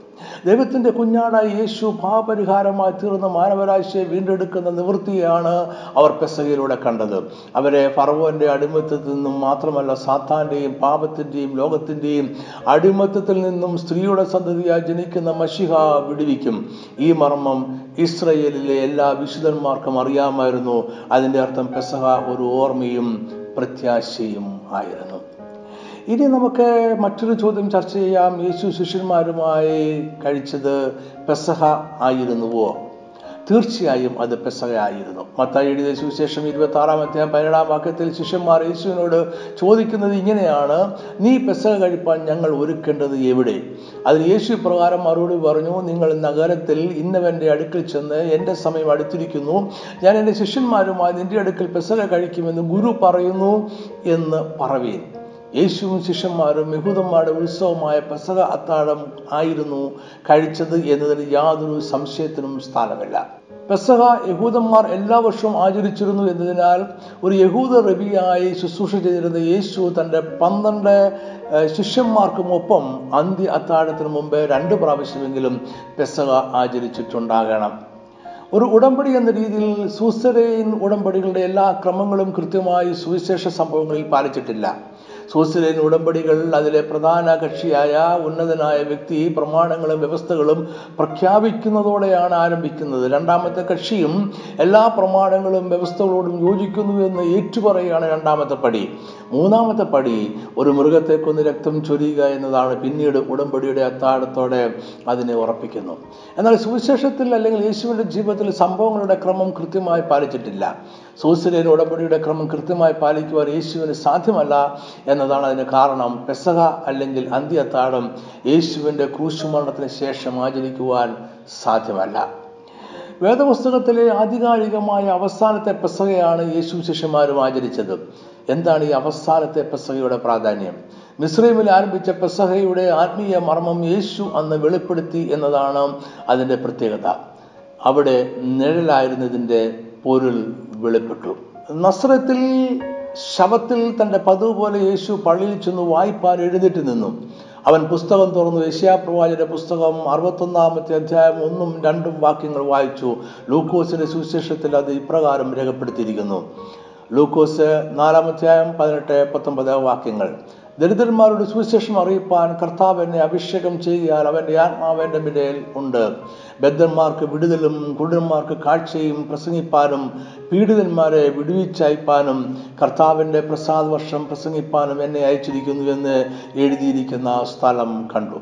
ദൈവത്തിന്റെ കുഞ്ഞാടായി യേശു ഭാവപരിഹാരമായി തീർന്ന മാനവരാശിയെ വീണ്ടെടുക്കുന്ന നിവൃത്തിയാണ് അവർ പെസകയിലൂടെ കണ്ടത്. അവരെ ഫറവോന്റെ അടിമത്തത്തിൽ നിന്നും മാത്രമല്ല സാത്താന്റെയും പാപത്തിന്റെയും ലോകത്തിന്റെയും അടിമത്തത്തിൽ നിന്നും സ്ത്രീയുടെ സന്തതിയായി ജനിക്കുന്ന മഷിഹ വിടുവിക്കും. ഈ മർമ്മം ഇസ്രയേലിലെ എല്ലാ വിശുദ്ധന്മാർക്കും അറിയാമായിരുന്നു. അതിന്റെ അർത്ഥം പെസഹ ഒരു ഓർമ്മയും പ്രത്യാശയും ആയിരുന്നു. ഇനി നമുക്ക് മറ്റൊരു ചോദ്യം ചർച്ച ചെയ്യാം. യേശു ശിഷ്യന്മാരുമായി കഴിച്ചത് പെസഹ ആയിരുന്നുവോ? തീർച്ചയായും അത് പെസകയായിരുന്നു. മത്തായി എഴുതിയ സുവിശേഷം ഇരുപത്തി ആറാം അധ്യായം പതിനേഴാം വാക്യത്തിൽ ശിഷ്യന്മാർ യേശുവിനോട് ചോദിക്കുന്നത് ഇങ്ങനെയാണ് നീ പെസക കഴിപ്പാൻ ഞങ്ങൾ ഒരുക്കേണ്ടത് എവിടെ? അതിന് യേശു പ്രകാരം മറുപടി പറഞ്ഞു നിങ്ങൾ നഗരത്തിൽ ഇന്നവന്റെ അടുക്കൽ ചെന്ന് എന്റെ സമയം അടുത്തിരിക്കുന്നു. ഞാൻ എന്റെ ശിഷ്യന്മാരുമായി നിന്റെ അടുക്കൽ പെസക കഴിക്കുമെന്ന് ഗുരു പറയുന്നു എന്ന് പറവീൻ. യേശുവും ശിഷ്യന്മാരും യഹൂദന്മാരുടെ ഉത്സവമായ പെസക അത്താഴം ആയിരുന്നു കഴിച്ചത് എന്നതിൽ യാതൊരു സംശയത്തിനും സ്ഥാനമില്ല. പെസഹ യഹൂദന്മാർ എല്ലാ വർഷവും ആചരിച്ചിരുന്നു എന്നതിനാൽ ഒരു യഹൂദ റബിയായി ശുശ്രൂഷ ചെയ്തിരുന്ന യേശു തന്റെ പന്ത്രണ്ട് ശിഷ്യന്മാർക്കും ഒപ്പം അന്ത്യ അത്താഴത്തിന് മുമ്പ് രണ്ട് പ്രാവശ്യമെങ്കിലും പെസഹ ആചരിച്ചിട്ടുണ്ടാകണം. ഒരു ഉടമ്പടി എന്ന രീതിയിൽ സൂസരൈൻ ഉടമ്പടികളുടെ എല്ലാ ക്രമങ്ങളും കൃത്യമായി സുവിശേഷ സംഭവങ്ങളിൽ പാലിച്ചിട്ടില്ല. സൂസരൈൻ ഉടമ്പടികൾ അതിലെ പ്രധാന കക്ഷിയായ ഉന്നതനായ വ്യക്തി പ്രമാണങ്ങളും വ്യവസ്ഥകളും പ്രഖ്യാപിക്കുന്നതോടെയാണ് ആരംഭിക്കുന്നത്. രണ്ടാമത്തെ കക്ഷിയും എല്ലാ പ്രമാണങ്ങളും വ്യവസ്ഥകളോടും യോജിക്കുന്നു എന്ന് ഏറ്റുപറയുകയാണ് രണ്ടാമത്തെ പടി. മൂന്നാമത്തെ പടി ഒരു മൃഗത്തെ കൊന്ന് രക്തം ചൊരിയുക എന്നതാണ് പിന്നീട് ഉടമ്പടിയുടെ അത്താഴത്തോടെ അതിനെ ഉറപ്പിക്കുന്നു. എന്നാൽ സുവിശേഷത്തിൽ അല്ലെങ്കിൽ യേശുവിന്റെ ജീവിതത്തിൽ സംഭവങ്ങളുടെ ക്രമം കൃത്യമായി പാലിച്ചിട്ടില്ല. സൂസരേൻ ഉടമ്പടിയുടെ ക്രമം കൃത്യമായി പാലിക്കുവാൻ യേശുവിന് സാധ്യമല്ല എന്നതാണ് അതിന് കാരണം. പെസഹ അല്ലെങ്കിൽ അന്ത്യത്താടം യേശുവിന്റെ ക്രൂശുമരണത്തിന് ശേഷം ആചരിക്കുവാൻ സാധ്യമല്ല. വേദപുസ്തകത്തിലെ ആധികാരികമായ അവസാനത്തെ പെസകയാണ് യേശു ശിഷ്യന്മാരും ആചരിച്ചത്. എന്താണ് ഈ അവസാനത്തെ പെസകയുടെ പ്രാധാന്യം? മിസ്രൈമിൽ ആരംഭിച്ച പെസഹയുടെ ആത്മീയ മർമ്മം യേശു അന്ന് വെളിപ്പെടുത്തി എന്നതാണ് അതിന്റെ പ്രത്യേകത. അവിടെ നിഴലായിരുന്നതിന്റെ പൊരുൾ വെളിപ്പെട്ടു. നസ്രത്തിൽ ശവത്തിൽ തന്റെ പതിവ് പോലെ യേശു പള്ളിയിൽ ചെന്ന് വായ്പാൽ എഴുന്നേറ്റ് നിന്നു. അവൻ പുസ്തകം തുറന്നു. യശ്യാപ്രവാചന്റെ പുസ്തകം അറുപത്തൊന്നാമത്തെ അധ്യായം ഒന്നും രണ്ടും വാക്യങ്ങൾ വായിച്ചു. ലൂക്കോസിന്റെ സുവിശേഷത്തിൽ അത് ഇപ്രകാരം രേഖപ്പെടുത്തിയിരിക്കുന്നു. ലൂക്കോസ് നാലാമധ്യായം പതിനെട്ട് പത്തൊമ്പത് വാക്യങ്ങൾ. ദരിദ്രന്മാരുടെ സുവിശേഷം അറിയിപ്പാൻ കർത്താവ് എന്നെ അഭിഷേകം ചെയ്യാൻ അവന്റെ ആത്മാവ് എന്റെ മേൽ ഉണ്ട്. ബദ്ധന്മാർക്ക് വിടുതലും കുടുംബന്മാർക്ക് കാഴ്ചയും പ്രസംഗിപ്പാനും പീഡിതന്മാരെ വിടുവിച്ചയപ്പാനും കർത്താവിന്റെ പ്രസാദ വർഷം പ്രസംഗിപ്പാനും എന്നെ അയച്ചിരിക്കുന്നു എന്ന് എഴുതിയിരിക്കുന്ന സ്ഥലം കണ്ടു.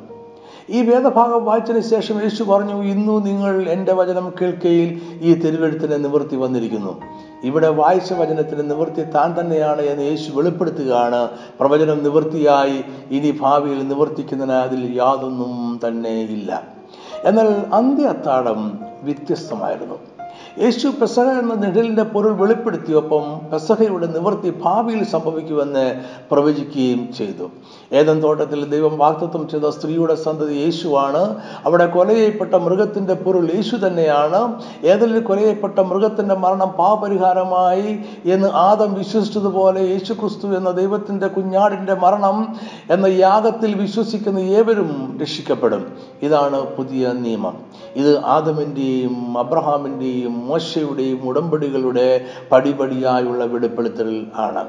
ഈ വേദഭാഗം വായിച്ചതിന് ശേഷം യേശു പറഞ്ഞു ഇന്നു നിങ്ങൾ എന്റെ വചനം കേൾക്കയിൽ ഈ തിരുവെഴുത്തിന് നിവൃത്തി വന്നിരിക്കുന്നു. ഇവിടെ വായിച്ച വചനത്തിന് നിവൃത്തി താൻ തന്നെയാണ് എന്ന് യേശു വെളിപ്പെടുത്തുകയാണ്. പ്രവചനം നിവൃത്തിയായി ഇനി ഭാവിയിൽ നിവർത്തിക്കുന്നതിന് അതിൽ യാതൊന്നും തന്നെ ഇല്ല. എന്നാൽ അന്ത്യ അത്താഴം വ്യത്യസ്തമായിരുന്നു. യേശു പെസഹ എന്ന നിഴലിന്റെ പൊരുൾ വെളിപ്പെടുത്തിയൊപ്പം പെസഹയുടെ നിവൃത്തി ഭാവിയിൽ സംഭവിക്കുമെന്ന് പ്രവചിക്കുകയും ചെയ്തു. ഏതൻ തോട്ടത്തിൽ ദൈവം വാക്തത്വം ചെയ്ത സ്ത്രീയുടെ സന്തതി യേശുവാണ്. അവിടെ കൊല ചെയ്യപ്പെട്ട മൃഗത്തിന്റെ പൊരുൾ യേശു തന്നെയാണ്. ഏതെങ്കിലും കൊല ചെയ്യപ്പെട്ട മൃഗത്തിന്റെ മരണം പാപരിഹാരമായി എന്ന് ആദം വിശ്വസിച്ചതുപോലെ യേശു ക്രിസ്തു എന്ന ദൈവത്തിന്റെ കുഞ്ഞാടിന്റെ മരണം എന്ന യാഗത്തിൽ വിശ്വസിക്കുന്ന ഏവരും രക്ഷിക്കപ്പെടും. ഇതാണ് പുതിയ നിയമം. ഇത് ആദമിന്റെയും അബ്രഹാമിന്റെയും മോശയുടെയും ഉടമ്പടികളുടെ പടിപടിയായുള്ള വെളിപ്പെടുത്തൽ ആണ്.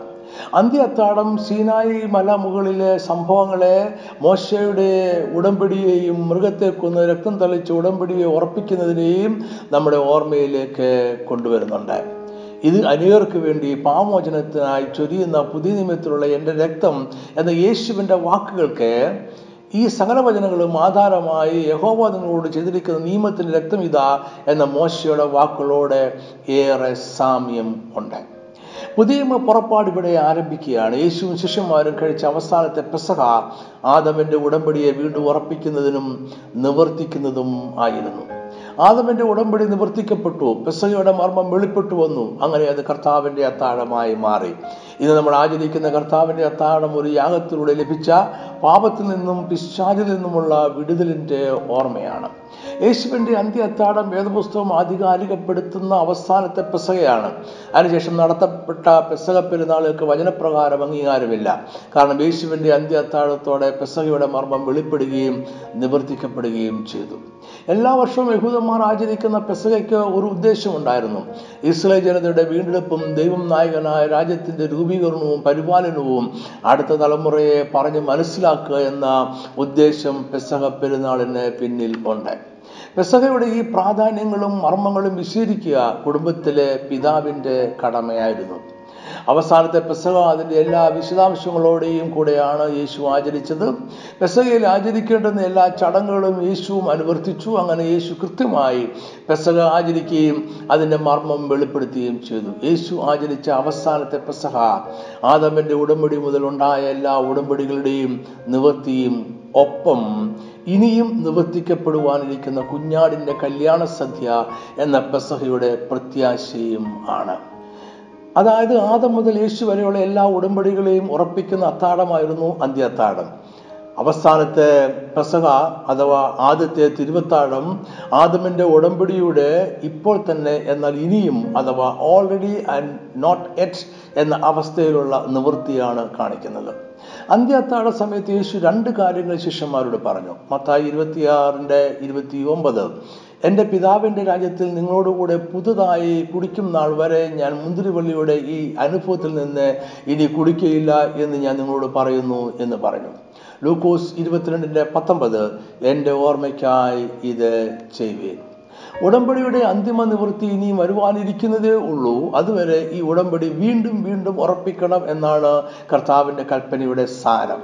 അന്ത്യത്താടം സീനായി മല മുകളിലെ സംഭവങ്ങളെ മോശയുടെ ഉടമ്പടിയെയും മൃഗത്തെ കൊന്ന് രക്തം തളിച്ച ഉടമ്പടിയെ ഉറപ്പിക്കുന്നതിനെയും നമ്മുടെ ഓർമ്മയിലേക്ക് കൊണ്ടുവരുന്നുണ്ട്. ഇത് അനേകർക്ക് വേണ്ടി പാമോചനത്തിനായി ചൊരിയുന്ന പുതിയ നിയമത്തിലുള്ള എന്റെ രക്തം എന്ന യേശുവിന്റെ വാക്കുകൾക്ക് ഈ സകല വചനങ്ങളും ആധാരമായി യഹോവ ചെയ്തിരിക്കുന്ന നിയമത്തിന്റെ രക്തം ഇതാ എന്ന മോശയുടെ വാക്കുകളോടെ ഏറെ സാമ്യം ഉണ്ട്. പുതിയ പുറപ്പാട് ഇവിടെ ആരംഭിക്കുകയാണ്. യേശുവും ശിഷ്യന്മാരും കഴിച്ച അവസാനത്തെ പെസഹ ആദമിന്റെ ഉടമ്പടിയെ വീണ്ടും ഉറപ്പിക്കുന്നതിനും നിവർത്തിക്കുന്നതും ആയിരുന്നു. ആദമിന്റെ ഉടമ്പടി നിവർത്തിക്കപ്പെട്ടു. പെസയുടെ മർമ്മം വെളിപ്പെട്ടു വന്നു. അങ്ങനെ അത് കർത്താവിന്റെ അത്താഴമായി മാറി. ഇന്ന് നമ്മൾ ആചരിക്കുന്ന കർത്താവിന്റെ അത്താഴം ഒരു യാഗത്തിലൂടെ ലഭിച്ച പാപത്തിൽ നിന്നും പിശാചിൽ നിന്നുമുള്ള വിടുതലിന്റെ ഓർമ്മയാണ്. യേശുവിന്റെ അന്ത്യ അത്താടം വേദപുസ്തകം ആധികാരികപ്പെടുത്തുന്ന അവസാനത്തെ പെസകയാണ്. അതിനുശേഷം നടത്തപ്പെട്ട പെസക പെരുന്നാളുകൾക്ക് വചനപ്രകാരം അംഗീകാരമില്ല. കാരണം യേശുവിന്റെ അന്ത്യ അത്താഴത്തോടെ പെസകയുടെ മർമ്മം വെളിപ്പെടുകയും നിവർത്തിക്കപ്പെടുകയും ചെയ്തു. എല്ലാ വർഷവും യഹൂദന്മാർ ആചരിക്കുന്ന പെസകയ്ക്ക് ഒരു ഉദ്ദേശമുണ്ടായിരുന്നു. ഇസ്രായേൽ ജനതയുടെ വീണ്ടെടുപ്പും ദൈവം നായകനായ രാജ്യത്തിന്റെ രൂപീകരണവും പരിപാലനവും അടുത്ത തലമുറയെ പറഞ്ഞ് മനസ്സിലാക്കുക എന്ന ഉദ്ദേശം പെസക പെരുന്നാളിന് പിന്നിൽ ഉണ്ട്. പെസകയുടെ ഈ പ്രാധാന്യങ്ങളും മർമ്മങ്ങളും വിശീലിക്കുക കുടുംബത്തിലെ പിതാവിന്റെ കടമയായിരുന്നു. അവസാനത്തെ പെസക അതിന്റെ എല്ലാ വിശദാംശങ്ങളോടെയും കൂടെയാണ് യേശു ആചരിച്ചത്. പെസഹയിൽ ആചരിക്കേണ്ടുന്ന എല്ലാ ചടങ്ങുകളും യേശുവും അനുവർത്തിച്ചു. അങ്ങനെ യേശു കൃത്യമായി പെസഹ ആചരിക്കുകയും അതിന്റെ മർമ്മം വെളിപ്പെടുത്തുകയും ചെയ്തു. യേശു ആചരിച്ച അവസാനത്തെ പെസഹ ആദമന്റെ ഉടമ്പടി മുതൽ ഉണ്ടായ എല്ലാ ഉടമ്പടികളുടെയും നിവർത്തിയും ഒപ്പം ഇനിയും നിവർത്തിക്കപ്പെടുവാനിരിക്കുന്ന കുഞ്ഞാടിന്റെ കല്യാണ സദ്യ എന്ന പെസഹയുടെ പ്രത്യാശയും ആണ്. അതായത് ആദം മുതൽ യേശു വരെയുള്ള എല്ലാ ഉടമ്പടികളെയും ഉറപ്പിക്കുന്ന അത്താഴമായിരുന്നു അന്ത്യ അത്താഴം അവസാനത്തെ പെസഹ അഥവാ ആദ്യത്തെ തിരുവത്താഴം ആദമിന്റെ ഉടമ്പടിയുടെ ഇപ്പോൾ തന്നെ എന്നാൽ ഇനിയും അഥവാ ഓൾറെഡി ആൻഡ് നോട്ട് എറ്റ് എന്ന അവസ്ഥയിലുള്ള നിവൃത്തിയാണ് കാണിക്കുന്നത്. അന്ത്യത്താഴ സമയത്ത് യേശു രണ്ട് കാര്യങ്ങൾ ശിഷ്യന്മാരോട് പറഞ്ഞു. മത്തായി ഇരുപത്തിയാറിന്റെ ഇരുപത്തി ഒമ്പത് എന്റെ പിതാവിന്റെ രാജ്യത്തിൽ നിങ്ങളോടുകൂടെ പുതുതായി കുടിക്കും നാൾ വരെ ഞാൻ മുന്തിരിവള്ളിയുടെ ഈ അനുഭവത്തിൽ നിന്ന് ഇനി കുടിക്കയില്ല എന്ന് ഞാൻ നിങ്ങളോട് പറയുന്നു എന്ന് പറഞ്ഞു. ലൂക്കോസ് ഇരുപത്തിരണ്ടിന്റെ പത്തൊമ്പത് എന്റെ ഓർമ്മയ്ക്കായി ഇത് ചെയ്യുവേൻ ഉടമ്പടിയുടെ അന്തിമ നിവൃത്തി ഇനി വരുവാനിരിക്കുന്നതേ ഉള്ളൂ. അതുവരെ ഈ ഉടമ്പടി വീണ്ടും വീണ്ടും ഉറപ്പിക്കണം എന്നാണ് കർത്താവിന്റെ കൽപ്പനയുടെ സാരം.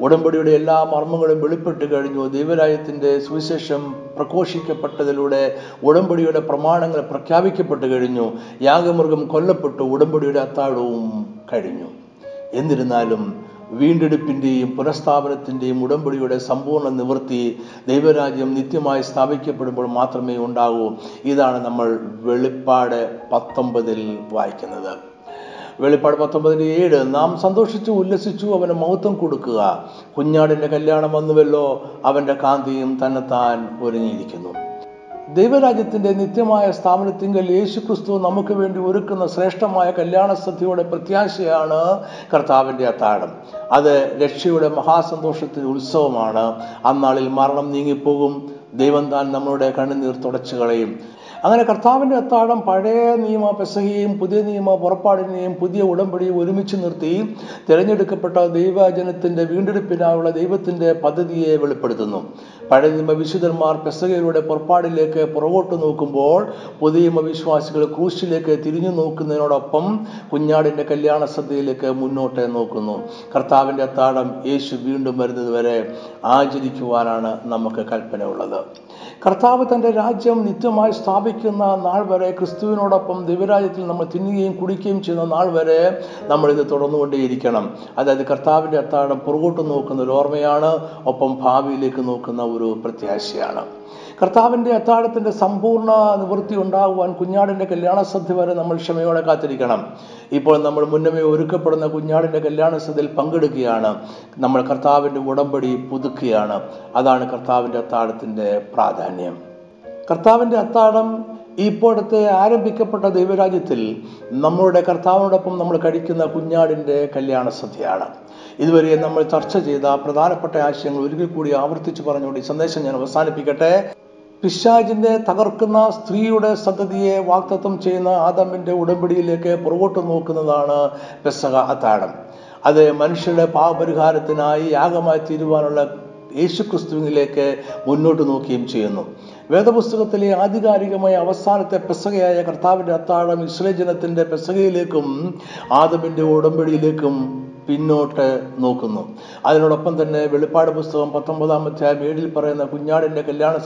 ഉടമ്പടിയുടെ എല്ലാ മർമ്മങ്ങളും വെളിപ്പെട്ട് കഴിഞ്ഞു. ദൈവരാജ്യത്തിന്റെ സുവിശേഷം പ്രഘോഷിക്കപ്പെട്ടതിലൂടെ ഉടമ്പടിയുടെ പ്രമാണങ്ങൾ പ്രഖ്യാപിക്കപ്പെട്ടു കഴിഞ്ഞു. യാഗമൃഗം കൊല്ലപ്പെട്ടു. ഉടമ്പടിയുടെ അത്താഴവും കഴിഞ്ഞു. എന്നിരുന്നാലും വീണ്ടെടുപ്പിന്റെയും പുനഃസ്ഥാപനത്തിന്റെയും ഉടമ്പടിയുടെ സമ്പൂർണ നിവൃത്തി ദൈവരാജ്യം നിത്യമായി സ്ഥാപിക്കപ്പെടുമ്പോൾ മാത്രമേ ഉണ്ടാകൂ. ഇതാണ് നമ്മൾ വെളിപ്പാട് പത്തൊമ്പതിൽ വായിക്കുന്നത്. വെളിപ്പാട് പത്തൊമ്പതിന്റെ ഏഴ് നാം സന്തോഷിച്ചു ഉല്ലസിച്ചു അവന് മഹത്വം കൊടുക്കുക. കുഞ്ഞാടിന്റെ കല്യാണം വന്നുവല്ലോ അവന്റെ കാന്തിയും തന്നെത്താൻ ഒരുങ്ങിയിരിക്കുന്നു. ദൈവരാജ്യത്തിന്റെ നിത്യമായ സ്ഥാപനത്തിങ്കൽ യേശു ക്രിസ്തു നമുക്ക് വേണ്ടി ഒരുക്കുന്ന ശ്രേഷ്ഠമായ കല്യാണ സദ്യയുടെ പ്രത്യാശയാണ് കർത്താവിന്റെ അത്താഴം. അത് രക്ഷയുടെ മഹാസന്തോഷത്തിന്റെ ഉത്സവമാണ്. അന്നാളിൽ മരണം നീങ്ങിപ്പോകും. ദൈവം താൻ നമ്മളുടെ കണ്ണുനീർ തുടച്ചു കളയും. അങ്ങനെ കർത്താവിന്റെ അത്താഴം പഴയ നിയമ പെസഹയും പുതിയ നിയമ പുറപ്പാടിനെയും പുതിയ ഉടമ്പടിയും ഒരുമിച്ച് നിർത്തി തിരഞ്ഞെടുക്കപ്പെട്ട ദൈവജനത്തിന്റെ വീണ്ടെടുപ്പിനായുള്ള ദൈവത്തിന്റെ പദ്ധതിയെ വെളിപ്പെടുത്തുന്നു. പഴയ നിയമ വിശുദ്ധന്മാർ പെസകയിലൂടെ പുറപ്പാടിലേക്ക് പുറകോട്ട് നോക്കുമ്പോൾ പുതിയ വിശ്വാസികൾ ക്രൂശിലേക്ക് തിരിഞ്ഞു നോക്കുന്നതിനോടൊപ്പം കുഞ്ഞാടിന്റെ കല്യാണ സദ്യയിലേക്ക് മുന്നോട്ട് നോക്കുന്നു. കർത്താവിന്റെ അത്താഴം യേശു വീണ്ടും വരുന്നത് വരെ ആചരിക്കുവാനാണ് നമുക്ക് കൽപ്പന ഉള്ളത് കർത്താവ് തന്റെ രാജ്യം നിത്യമായി സ്ഥാപിക്കുന്ന നാൾ വരെ ക്രിസ്തുവിനോടൊപ്പം ദിവ്യരാജ്യത്തിൽ നമ്മൾ തിന്നുകയും കുടിക്കുകയും ചെയ്യുന്ന നാൾ വരെ നമ്മൾ ഇത് തുടർന്നുകൊണ്ടേയിരിക്കണം. അതായത് കർത്താവിന്റെ അത്താഴം പുറകോട്ട് നോക്കുന്ന ഒരു ഓർമ്മയാണ് ഒപ്പം ഭാവിയിലേക്ക് നോക്കുന്ന ഒരു പ്രത്യാശയാണ്. കർത്താവിന്റെ അത്താഴത്തിന്റെ സമ്പൂർണ നിവൃത്തി ഉണ്ടാകുവാൻ കുഞ്ഞാടിന്റെ കല്യാണ സദ്യ വരെ നമ്മൾ ക്ഷമയോടെ കാത്തിരിക്കണം. ഇപ്പോൾ നമ്മൾ മുന്നമേ ഒരുക്കപ്പെടുന്ന കുഞ്ഞാടിന്റെ കല്യാണ സദ്യയിൽ പങ്കെടുക്കുകയാണ്. നമ്മൾ കർത്താവിന്റെ ഉടമ്പടി പുതുക്കുകയാണ്. അതാണ് കർത്താവിന്റെ അത്താഴത്തിന്റെ പ്രാധാന്യം. കർത്താവിന്റെ അത്താഴം ഇപ്പോഴത്തെ ആരംഭിക്കപ്പെട്ട ദൈവരാജ്യത്തിൽ നമ്മളുടെ കർത്താവിനോടൊപ്പം നമ്മൾ കഴിക്കുന്ന കുഞ്ഞാടിന്റെ കല്യാണ സദ്യയാണ് ഇതുവരെ നമ്മൾ ചർച്ച ചെയ്ത പ്രധാനപ്പെട്ട ആശയങ്ങൾ ഒരിക്കൽ കൂടി ആവർത്തിച്ച് പറഞ്ഞുകൊണ്ട് ഈ സന്ദേശം ഞാൻ അവസാനിപ്പിക്കട്ടെ. പിശാജിനെ തകർക്കുന്ന സ്ത്രീയുടെ സന്തതിയെ വാക്തത്വം ചെയ്യുന്ന ആദമിന്റെ ഉടമ്പടിയിലേക്ക് പുറകോട്ട് നോക്കുന്നതാണ് പെസക അത്താഴം. അത് മനുഷ്യരുടെ പാപപരിഹാരത്തിനായി യാഗമായി തീരുവാനുള്ള യേശുക്രിസ്തുവിലേക്ക് മുന്നോട്ട് നോക്കുകയും ചെയ്യുന്നു. വേദപുസ്തകത്തിലെ ആധികാരികമായ അവസാനത്തെ പെസകയായ കർത്താവിന്റെ അത്താഴം ഇസ്രേ ജനത്തിന്റെ പെസകയിലേക്കും ആദമിന്റെ ഉടമ്പടിയിലേക്കും പിന്നോട്ട് നോക്കുന്നു. അതിനോടൊപ്പം തന്നെ വെളിപ്പാട് പുസ്തകം പത്തൊമ്പതാം അധ്യായം ഏഴിൽ പറയുന്ന കുഞ്ഞാടിന്റെ കല്യാണ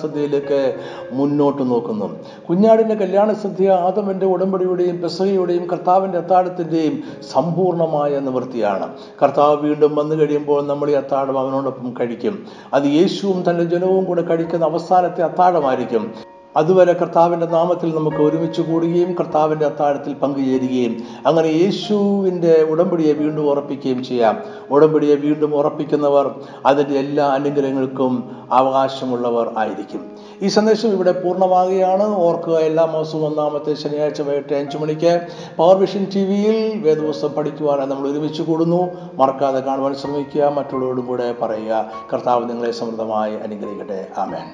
മുന്നോട്ട് നോക്കുന്നു. കുഞ്ഞാടിന്റെ കല്യാണ സദ്യ ആദമന്റെ ഉടമ്പടിയുടെയും പെസകയുടെയും കർത്താവിന്റെ അത്താഴത്തിന്റെയും സമ്പൂർണമായ നിവൃത്തിയാണ്. കർത്താവ് വീണ്ടും വന്നു കഴിയുമ്പോൾ നമ്മൾ ഈ അത്താഴം അവനോടൊപ്പം കഴിക്കും. അത് യേശുവും തന്റെ ജനവും കൂടെ കഴിക്കുന്ന അവസാനത്തെ അത്താഴമായിരിക്കും. അതുവരെ കർത്താവിന്റെ നാമത്തിൽ നമുക്ക് ഒരുമിച്ച് കൂടുകയും കർത്താവിന്റെ അത്താഴത്തിൽ പങ്കുചേരുകയും അങ്ങനെ യേശുവിന്റെ ഉടമ്പടിയെ വീണ്ടും ഉറപ്പിക്കുകയും ചെയ്യാം. ഉടമ്പടിയെ വീണ്ടും ഉറപ്പിക്കുന്നവർ അതിന്റെ എല്ലാ അനുഗ്രഹങ്ങൾക്കും അവകാശമുള്ളവർ ആയിരിക്കും. ഈ സന്ദേശം ഇവിടെ പൂർണമാകുകയാണ്. ഓർക്കുക എല്ലാ മാസവും ഒന്നാമത്തെ ശനിയാഴ്ച വൈകിട്ട് അഞ്ചു മണിക്ക് പവർ വിഷൻ ടി വിയിൽ വേദപുസ്തകം പഠിക്കുവാനായി നമ്മൾ ഒരുമിച്ച് കൂടുന്നു. മറക്കാതെ കാണുവാൻ ശ്രമിക്കുക. മറ്റുള്ളവരോടും കൂടെ പറയുക. കർത്താവ് നിങ്ങളെ സമൃദ്ധമായി അനുഗ്രഹിക്കട്ടെ. ആമേൻ.